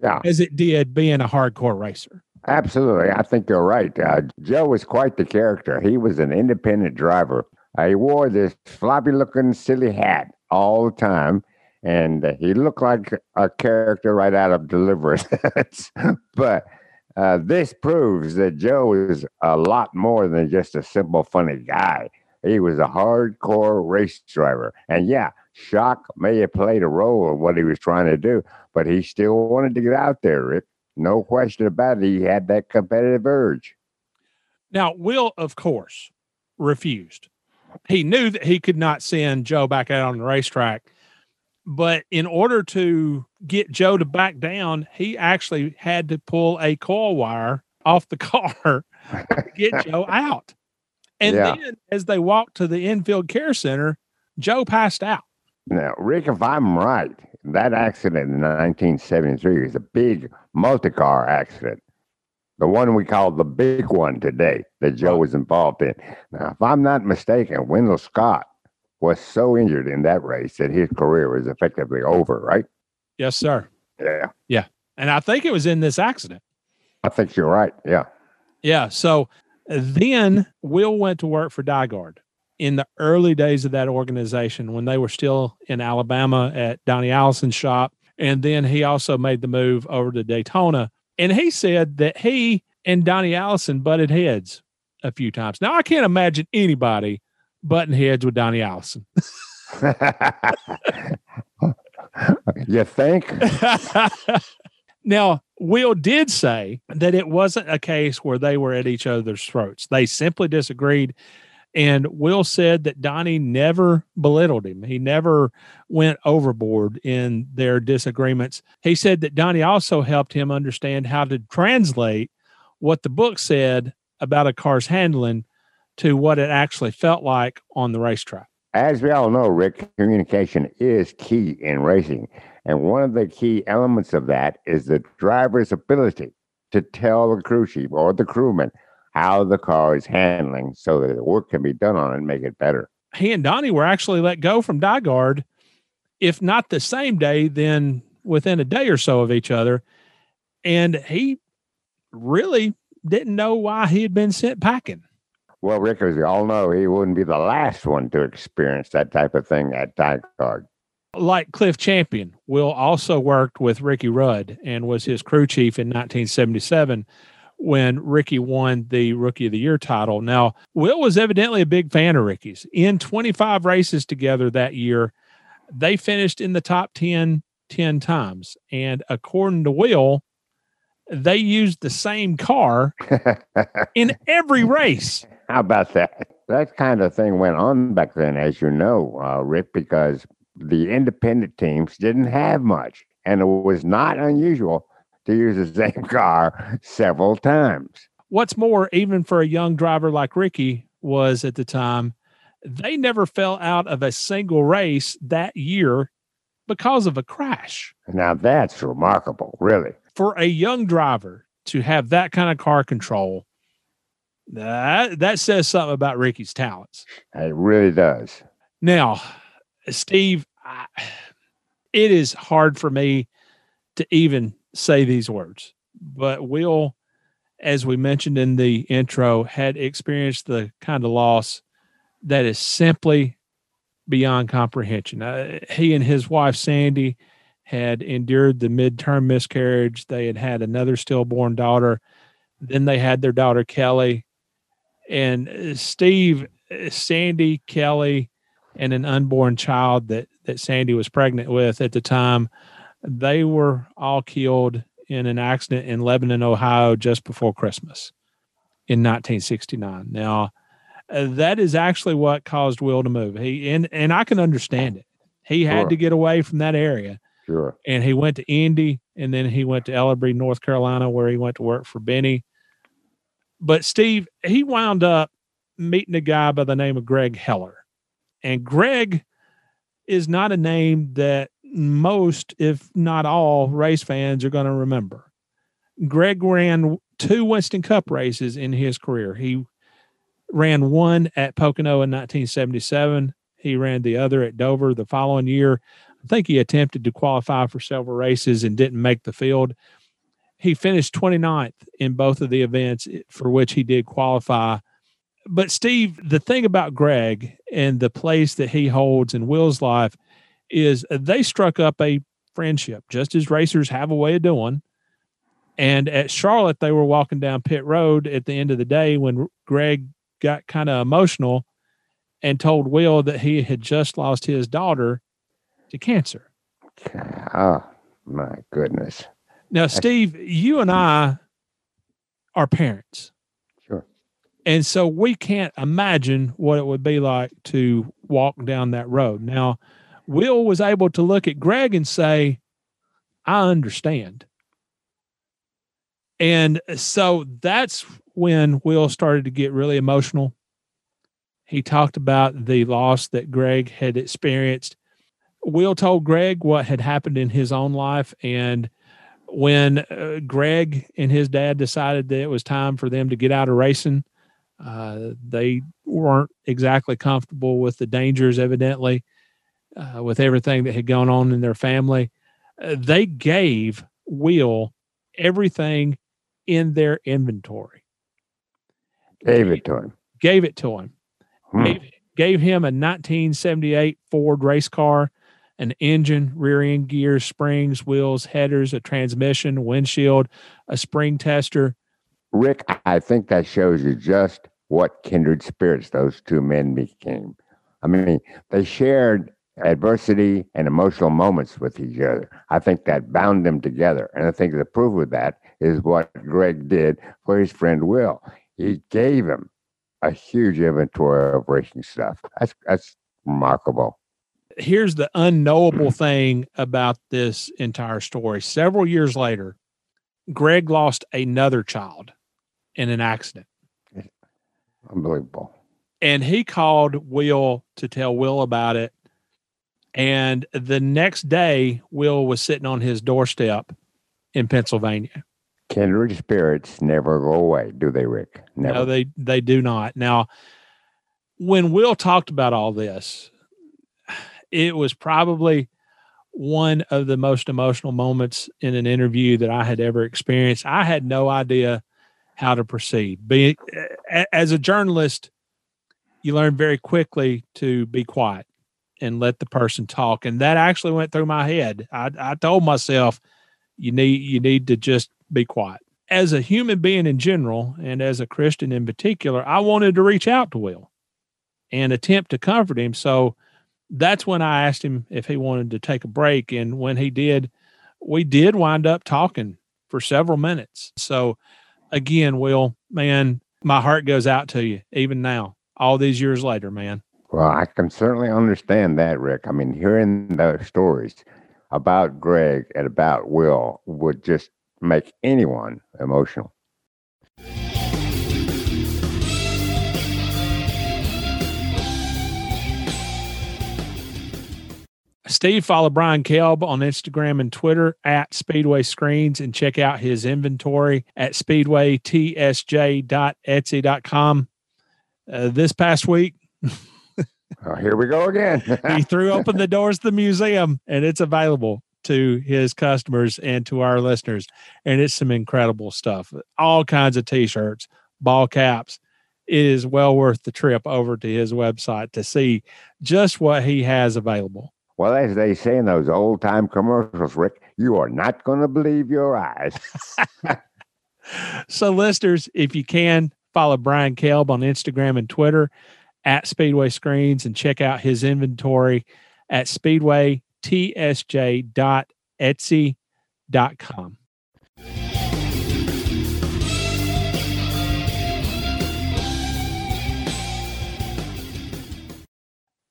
yeah. as it did being a hardcore racer. Absolutely. I think you're right. Uh, Joe was quite the character. He was an independent driver. Uh, he wore this floppy looking silly hat all the time, and uh, he looked like a character right out of Deliverance. but uh, this proves that Joe is a lot more than just a simple, funny guy. He was a hardcore race driver. And yeah, shock may have played a role in what he was trying to do, but he still wanted to get out there, Rick. No question about it. He had that competitive urge. Now, Will, of course, refused. He knew that he could not send Joe back out on the racetrack. But in order to get Joe to back down, he actually had to pull a coil wire off the car to get Joe out. And Yeah. then as they walked to the infield care center, Joe passed out. Now, Rick, if I'm right, that accident in 1973 was a big multi-car accident. The one we call the big one today that Joe was involved in. Now, if I'm not mistaken, Wendell Scott was so injured in that race that his career was effectively over, right? Yes, sir. Yeah, Yeah. And I think it was in this accident. I think you're right. Yeah. Yeah. So then Will went to work for DiGard in the early days of that organization when they were still in Alabama at Donnie Allison's shop. And then he also made the move over to Daytona. And he said that he and Donnie Allison butted heads a few times. Now, I can't imagine anybody butting heads with Donnie Allison. you think? now, Will did say that it wasn't a case where they were at each other's throats. They simply disagreed. And Will said that Donnie never belittled him. He never went overboard in their disagreements. He said that Donnie also helped him understand how to translate what the book said about a car's handling to what it actually felt like on the racetrack. As we all know, Rick, communication is key in racing. And one of the key elements of that is the driver's ability to tell the crew chief or the crewman how the car is handling so that the work can be done on it and make it better. he and Donnie were actually let go from DiGard, if not the same day, then within a day or so of each other. And he really didn't know why he had been sent packing. Well, Rick, as we all know, he wouldn't be the last one to experience that type of thing at DiGard. Like Cliff Champion, Will also worked with Ricky Rudd and was his crew chief in 1977 when Ricky won the Rookie of the Year title. Now, Will was evidently a big fan of Ricky's. In 25 races together that year, they finished in the top 10 10 times. And according to Will, they used the same car in every race. How about that? That kind of thing went on back then, as you know, uh, Rick, because the independent teams didn't have much. and it was not unusual to use the same car several times. What's more, even for a young driver like Ricky was at the time, they never fell out of a single race that year because of a crash. Now that's remarkable, really. For a young driver to have that kind of car control, that that says something about Ricky's talents. It really does. Now, Steve, I, it is hard for me to even say these words, but Will, as we mentioned in the intro, had experienced the kind of loss that is simply beyond comprehension. Uh, he and his wife, Sandy, had endured the midterm miscarriage. They had had another stillborn daughter. Then they had their daughter, Kelly. And uh, Steve, uh, Sandy, Kelly, and an unborn child that, that Sandy was pregnant with at the time, they were all killed in an accident in Lebanon, Ohio, just before Christmas in 1969. Now, uh, that is actually what caused Will to move. He and and I can understand it. He had Sure. to get away from that area, Sure. and he went to Indy, and then he went to Ellerbe, North Carolina, where he went to work for Benny. But Steve, he wound up meeting a guy by the name of Greg Heller, and Greg is not a name that most, if not all, race fans are going to remember. Greg ran two Winston Cup races in his career. He ran one at Pocono in 1977. He ran the other at Dover the following year. I think he attempted to qualify for several races and didn't make the field. He finished 29th in both of the events for which he did qualify. But, Steve, the thing about Greg and the place that he holds in Will's life is they struck up a friendship, just as racers have a way of doing. And at Charlotte, they were walking down pit road at the end of the day when Greg got kind of emotional and told Will that he had just lost his daughter to cancer. Oh, my goodness. Now, Steve, you and I are parents. Sure. And so we can't imagine what it would be like to walk down that road. Now, Will was able to look at Greg and say, I understand. And so that's when Will started to get really emotional. He talked about the loss that Greg had experienced. Will told Greg what had happened in his own life. And when uh, Greg and his dad decided that it was time for them to get out of racing, uh, they weren't exactly comfortable with the dangers, evidently, uh, with everything that had gone on in their family. Uh, they gave Will everything in their inventory, Gave it to him. gave it to him, Hmm. gave, gave him a 1978 Ford race car, an engine, rear end gears, springs, wheels, headers, a transmission, windshield, a spring tester. Rick, I think that shows you just what kindred spirits those two men became. I mean, they shared adversity and emotional moments with each other. I think that bound them together. And I think the proof of that is what Greg did for his friend Will. He gave him a huge inventory of racing stuff. That's that's remarkable. Here's the unknowable mm-hmm. thing about this entire story. Several years later, Greg lost another child in an accident. Unbelievable. And he called Will to tell Will about it. And the next day, Will was sitting on his doorstep in Pennsylvania. Kindred spirits never go away, do they, Rick? Never. No, they they do not. Now, when Will talked about all this, it was probably one of the most emotional moments in an interview that I had ever experienced. I had no idea how to proceed. Being as a journalist, you learn very quickly to be quiet and let the person talk, and that actually went through my head. I, I told myself, you need you need to just be quiet. As a human being in general, and as a Christian in particular, I wanted to reach out to Will and attempt to comfort him. So that's when I asked him if he wanted to take a break. And when he did, we did wind up talking for several minutes. So again, Will, man, my heart goes out to you even now, all these years later, man. Well, I can certainly understand that, Rick. I mean, hearing those stories, about Greg and about Will would just make anyone emotional. Steve, follow Brian Kelb on Instagram and Twitter at Speedway Screens and check out his inventory at speedwaytsj.etsy.com. Uh, this past week, oh, here we go again. he threw open the doors of the museum and it's available to his customers and to our listeners. And it's some incredible stuff. All kinds of t shirts, ball caps. It is well worth the trip over to his website to see just what he has available. Well, as they say in those old time commercials, Rick, you are not going to believe your eyes. so, listeners, if you can, follow Brian Kelb on Instagram and Twitter at Speedway Screens and check out his inventory at speedwaytsj.etsy.com.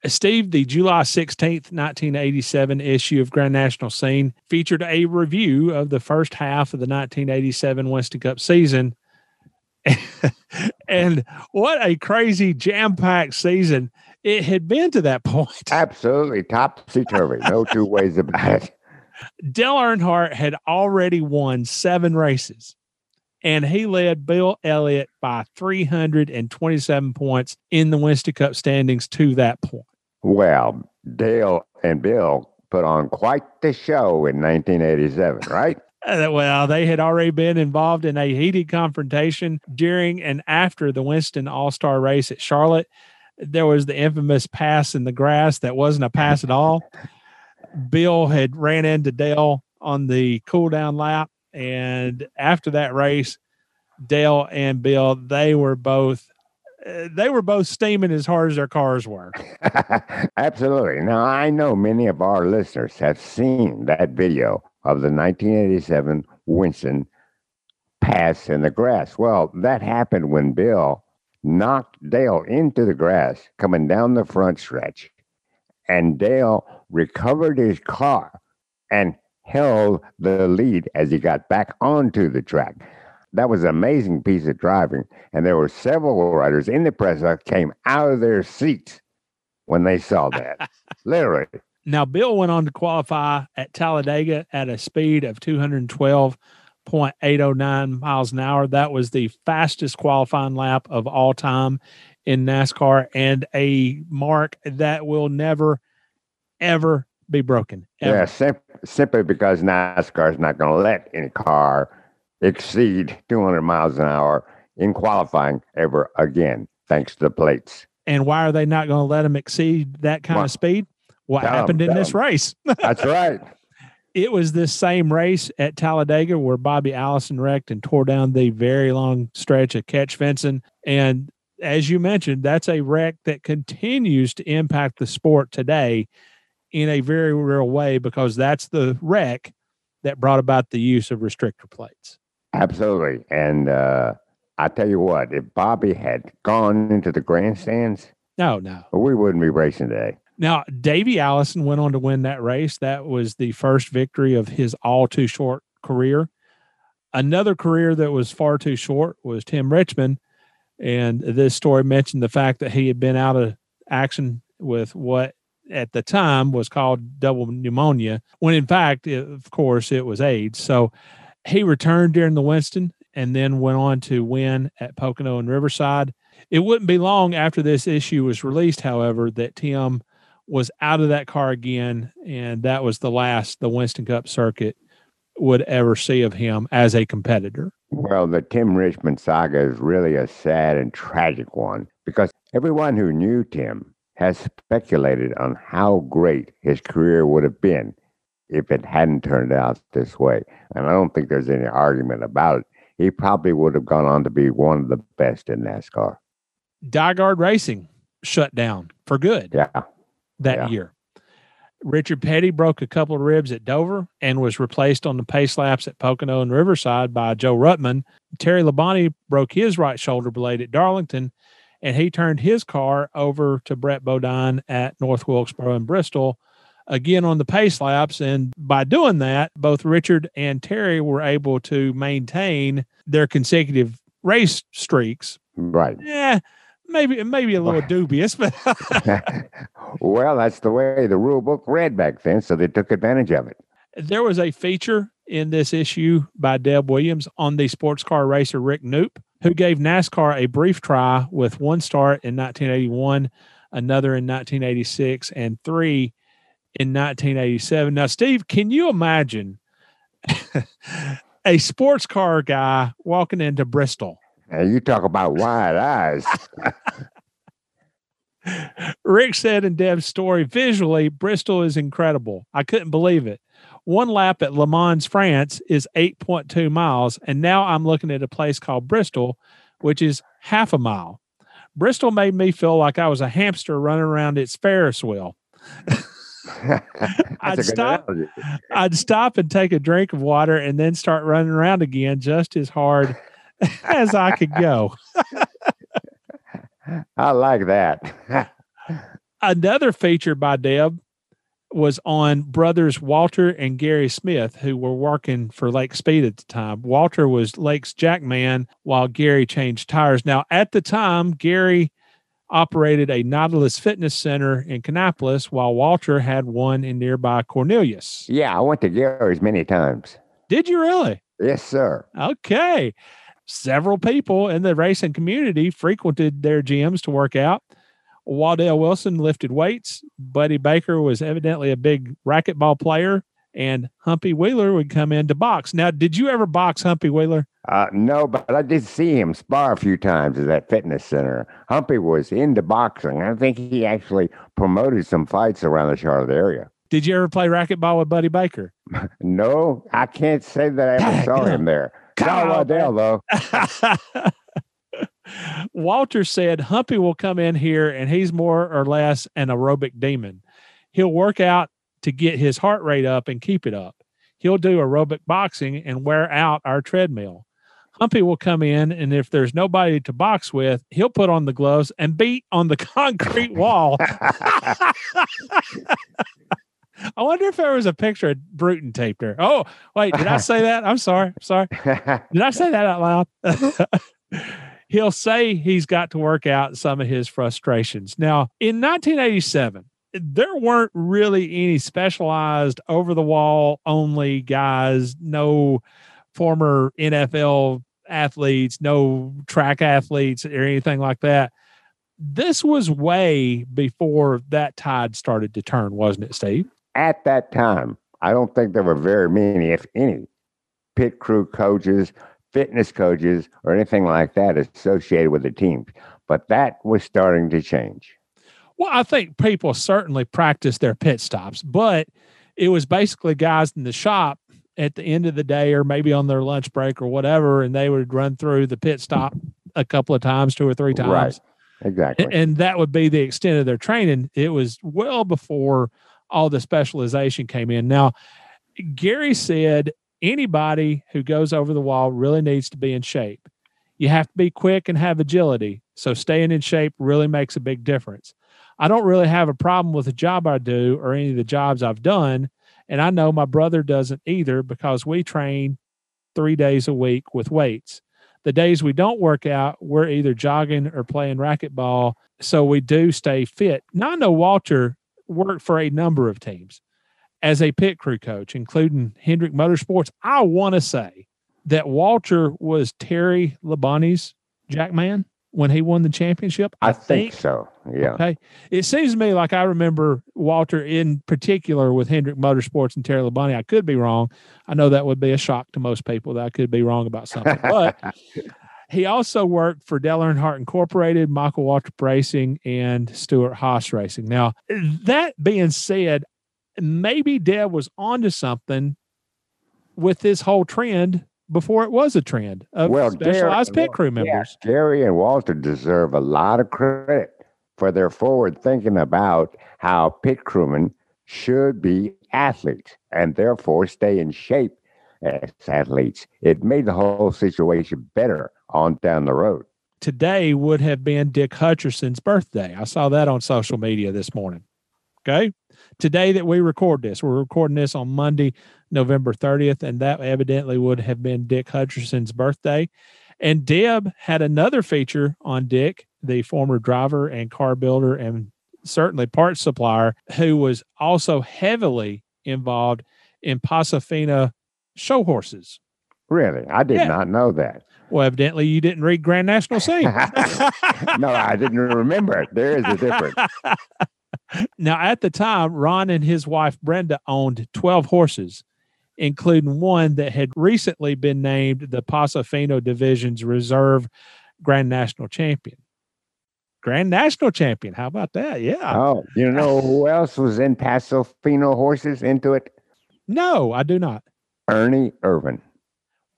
Steve, the July 16th, 1987 issue of Grand National Scene featured a review of the first half of the 1987 Winston Cup season. and what a crazy jam packed season it had been to that point. Absolutely topsy turvy. No two ways about it. Dale Earnhardt had already won seven races and he led Bill Elliott by 327 points in the Winston Cup standings to that point. Well, Dale and Bill put on quite the show in 1987, right? Uh, well, they had already been involved in a heated confrontation during and after the Winston All Star race at Charlotte. There was the infamous pass in the grass that wasn't a pass at all. Bill had ran into Dale on the cool down lap. And after that race, Dale and Bill, they were both uh, they were both steaming as hard as their cars were. Absolutely. Now, I know many of our listeners have seen that video of the 1987 Winston pass in the grass. Well, that happened when Bill knocked Dale into the grass coming down the front stretch. And Dale recovered his car and held the lead as he got back onto the track that was an amazing piece of driving. And there were several riders in the press that came out of their seats when they saw that. Literally. Now, Bill went on to qualify at Talladega at a speed of 212.809 miles an hour. That was the fastest qualifying lap of all time in NASCAR and a mark that will never, ever be broken. Ever. Yeah, sim- simply because NASCAR is not going to let any car exceed 200 miles an hour in qualifying ever again, thanks to the plates. And why are they not going to let them exceed that kind well, of speed? What happened in this race? That's right. It was this same race at Talladega where Bobby Allison wrecked and tore down the very long stretch of catch fencing. And as you mentioned, that's a wreck that continues to impact the sport today in a very real way because that's the wreck that brought about the use of restrictor plates. Absolutely. And uh, I tell you what, if Bobby had gone into the grandstands, no, no, we wouldn't be racing today. Now, Davey Allison went on to win that race. That was the first victory of his all too short career. Another career that was far too short was Tim Richmond. And this story mentioned the fact that he had been out of action with what at the time was called double pneumonia, when in fact, it, of course, it was AIDS. So he returned during the Winston and then went on to win at Pocono and Riverside. It wouldn't be long after this issue was released, however, that Tim was out of that car again, and that was the last the Winston Cup circuit would ever see of him as a competitor. Well, the Tim Richmond saga is really a sad and tragic one because everyone who knew Tim has speculated on how great his career would have been if it hadn't turned out this way. And I don't think there's any argument about it. He probably would have gone on to be one of the best in NASCAR. DiGard Racing shut down for good. Yeah. That yeah. year. Richard Petty broke a couple of ribs at Dover and was replaced on the pace laps at Pocono and Riverside by Joe Ruttman. Terry Labonte broke his right shoulder blade at Darlington, and he turned his car over to Brett Bodine at North Wilkesboro and Bristol again on the pace laps. And by doing that, both Richard and Terry were able to maintain their consecutive race streaks. Right. Yeah, maybe maybe a little dubious, but well, that's the way the rule book read back then, so they took advantage of it. There was a feature in this issue by Deb Williams on the sports car racer Rick Knoop, who gave NASCAR a brief try with one start in 1981, another in 1986, and three in 1987. Now, Steve, can you imagine a sports car guy walking into Bristol? Now you talk about wide eyes. Rick said in Deb's story, visually, Bristol is incredible. I couldn't believe it. One lap at Le Mans, France is 8.2 miles. And now I'm looking at a place called Bristol, which is half a mile. Bristol made me feel like I was a hamster running around its Ferris wheel. I'd stop. Analogy. I'd stop and take a drink of water and then start running around again just as hard as I could go. I like that. Another feature by Deb was on brothers Walter and Gary Smith, who were working for Lake Speed at the time. Walter was Lake's jackman while Gary changed tires. Now, at the time, Gary operated a Nautilus Fitness Center in Kannapolis, while Walter had one in nearby Cornelius. Yeah, I went to Gary's many times. Did you really? Yes, sir. Okay. Several people in the racing community frequented their gyms to work out. Waddell Wilson lifted weights. Buddy Baker was evidently a big racquetball player, and Humpy Wheeler would come in to box. Now, did you ever box Humpy Wheeler? Uh, no, but I did see him spar a few times at that fitness center. Humpy was into boxing. I think he actually promoted some fights around the Charlotte area. Did you ever play racquetball with Buddy Baker? no, I can't say that I ever saw him there. Not Waddell, though. Walter said Humpy will come in here and he's more or less an aerobic demon. He'll work out to get his heart rate up and keep it up. He'll do aerobic boxing and wear out our treadmill. Humpy will come in, and if there's nobody to box with, he'll put on the gloves and beat on the concrete wall. I wonder if there was a picture of Bruton taped her. Oh, wait, did I say that? I'm sorry. I'm sorry. Did I say that out loud? he'll say he's got to work out some of his frustrations. Now, in 1987, there weren't really any specialized over the wall only guys, no former NFL athletes, no track athletes or anything like that. This was way before that tide started to turn, wasn't it, Steve? At that time, I don't think there were very many, if any, pit crew coaches fitness coaches or anything like that associated with the teams. But that was starting to change. Well, I think people certainly practice their pit stops, but it was basically guys in the shop at the end of the day or maybe on their lunch break or whatever, and they would run through the pit stop a couple of times, two or three times. Right. Exactly. And that would be the extent of their training. It was well before all the specialization came in. Now, Gary said anybody who goes over the wall really needs to be in shape. You have to be quick and have agility. So staying in shape really makes a big difference. I don't really have a problem with the job I do or any of the jobs I've done. And I know my brother doesn't either because we train three days a week with weights. The days we don't work out, we're either jogging or playing racquetball. So we do stay fit. Now I know Walter worked for a number of teams as a pit crew coach, including Hendrick Motorsports, I want to say that Walter was Terry Labonte's jackman when he won the championship. I, I think, think, so. Yeah. Okay. It seems to me like I remember Walter in particular with Hendrick Motorsports and Terry Labonte. I could be wrong. I know that would be a shock to most people that I could be wrong about something, but. he also worked for Dale Earnhardt Incorporated, Michael Waltrip Racing, and Stewart Haas Racing. Now, that being said, maybe Deb was onto something with this whole trend before it was a trend of well, specialized Gary, pit crew members. Yeah, Gary and Walter deserve a lot of credit for their forward thinking about how pit crewmen should be athletes and therefore stay in shape as athletes. It made the whole situation better on down the road. Today would have been Dick Hutcherson's birthday. I saw that on social media this morning. Okay. Today that we record this. We're recording this on Monday, November 30th, and that evidently would have been Dick Hutcherson's birthday. And Deb had another feature on Dick, the former driver and car builder and certainly parts supplier, who was also heavily involved in Paso Fino show horses. Really? I did Yeah. not know that. Well, evidently you didn't read Grand National Scene. no, I didn't remember it. There is a difference. now, at the time, Ron and his wife Brenda owned 12 horses, including one that had recently been named the Paso Fino Division's Reserve Grand National Champion. Grand National Champion. How about that? Yeah. Oh, you know who else was in Paso Fino horses into it? No, I do not. Ernie Irvan.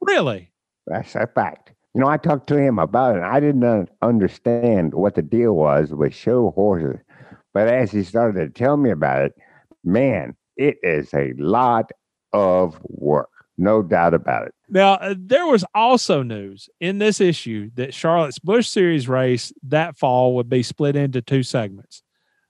Really? That's a fact. You know, I talked to him about it. I didn't understand what the deal was with show horses. But as he started to tell me about it, man, it is a lot of work. No doubt about it. Now, uh, there was also news in this issue that Charlotte's Busch Series race that fall would be split into two segments.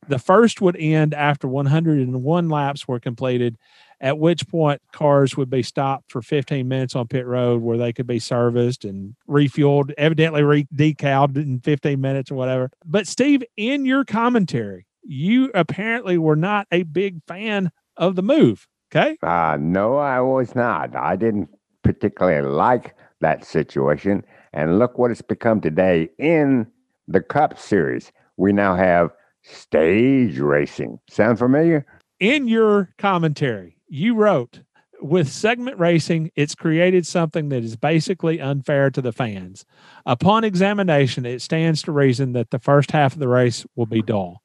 The first would end after 101 laps were completed, at which point cars would be stopped for 15 minutes on pit road where they could be serviced and refueled, evidently re decaled in 15 minutes or whatever. But, Steve, in your commentary, you apparently were not a big fan of the move. Okay. Uh, no, I was not. I didn't particularly like that situation. And look what it's become today in the Cup Series. We now have stage racing. Sound familiar? in your commentary, you wrote with segment racing, it's created something that is basically unfair to the fans. Upon examination, it stands to reason that the first half of the race will be dull.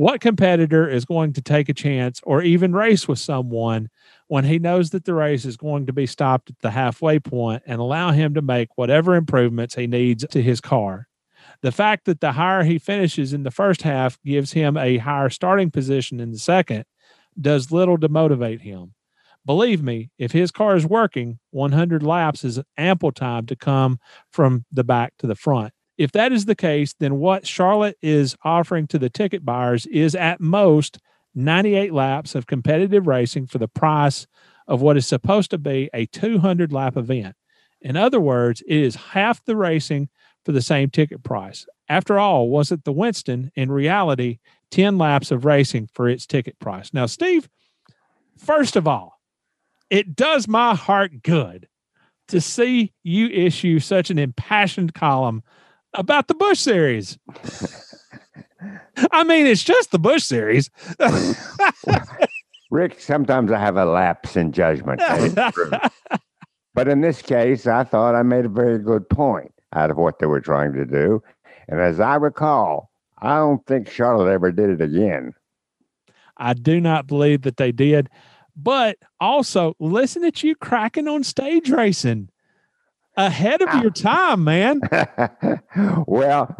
What competitor is going to take a chance or even race with someone when he knows that the race is going to be stopped at the halfway point and allow him to make whatever improvements he needs to his car? The fact that the higher he finishes in the first half gives him a higher starting position in the second does little to motivate him. Believe me, if his car is working, 100 laps is ample time to come from the back to the front. If that is the case, then what Charlotte is offering to the ticket buyers is at most 98 laps of competitive racing for the price of what is supposed to be a 200 lap event. In other words, it is half the racing for the same ticket price. After all, was it the Winston in reality 10 laps of racing for its ticket price? Now, Steve, first of all, it does my heart good to see you issue such an impassioned column about the Busch series. I mean, it's just the Busch series. Rick, sometimes I have a lapse in judgment. that is true. but in this case, I thought I made a very good point out of what they were trying to do. And as I recall, I don't think Charlotte ever did it again. I do not believe that they did. But also, listen at you cracking on stage racing ahead of your time, man. well,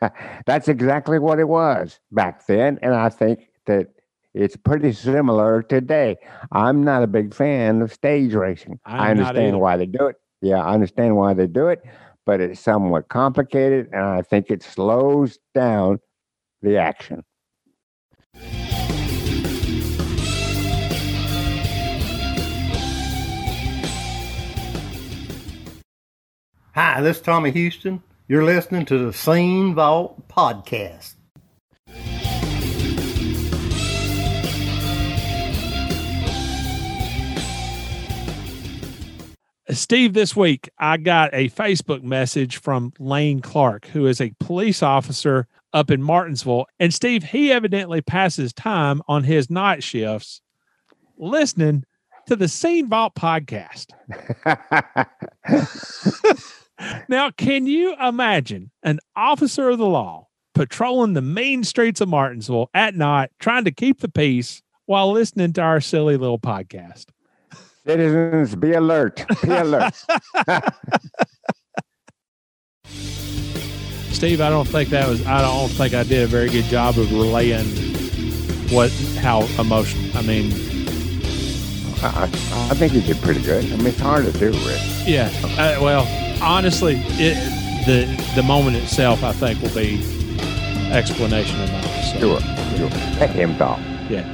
that's exactly what it was back then. And I think that it's pretty similar today. I'm not a big fan of stage racing. I'm I understand why they do it. Yeah, I understand why they do it, but it's somewhat complicated. And I think it slows down the action. Hi, this is Tommy Houston. You're listening to the Scene Vault Podcast. Steve, this week I got a Facebook message from Lane Clark, who is a police officer up in Martinsville. And Steve, he evidently passes time on his night shifts listening to the Scene Vault podcast. now, can you imagine an officer of the law patrolling the main streets of Martinsville at night, trying to keep the peace while listening to our silly little podcast? Citizens, be alert. Be alert. Steve, I don't think that was. I don't think I did a very good job of relaying what how emotional. I mean, I, I think he did pretty good. I mean, it's hard to do, Rick. yeah. Uh, well, honestly, it, the the moment itself, I think, will be explanation enough. So, Sure, sure. Let him talk. Yeah.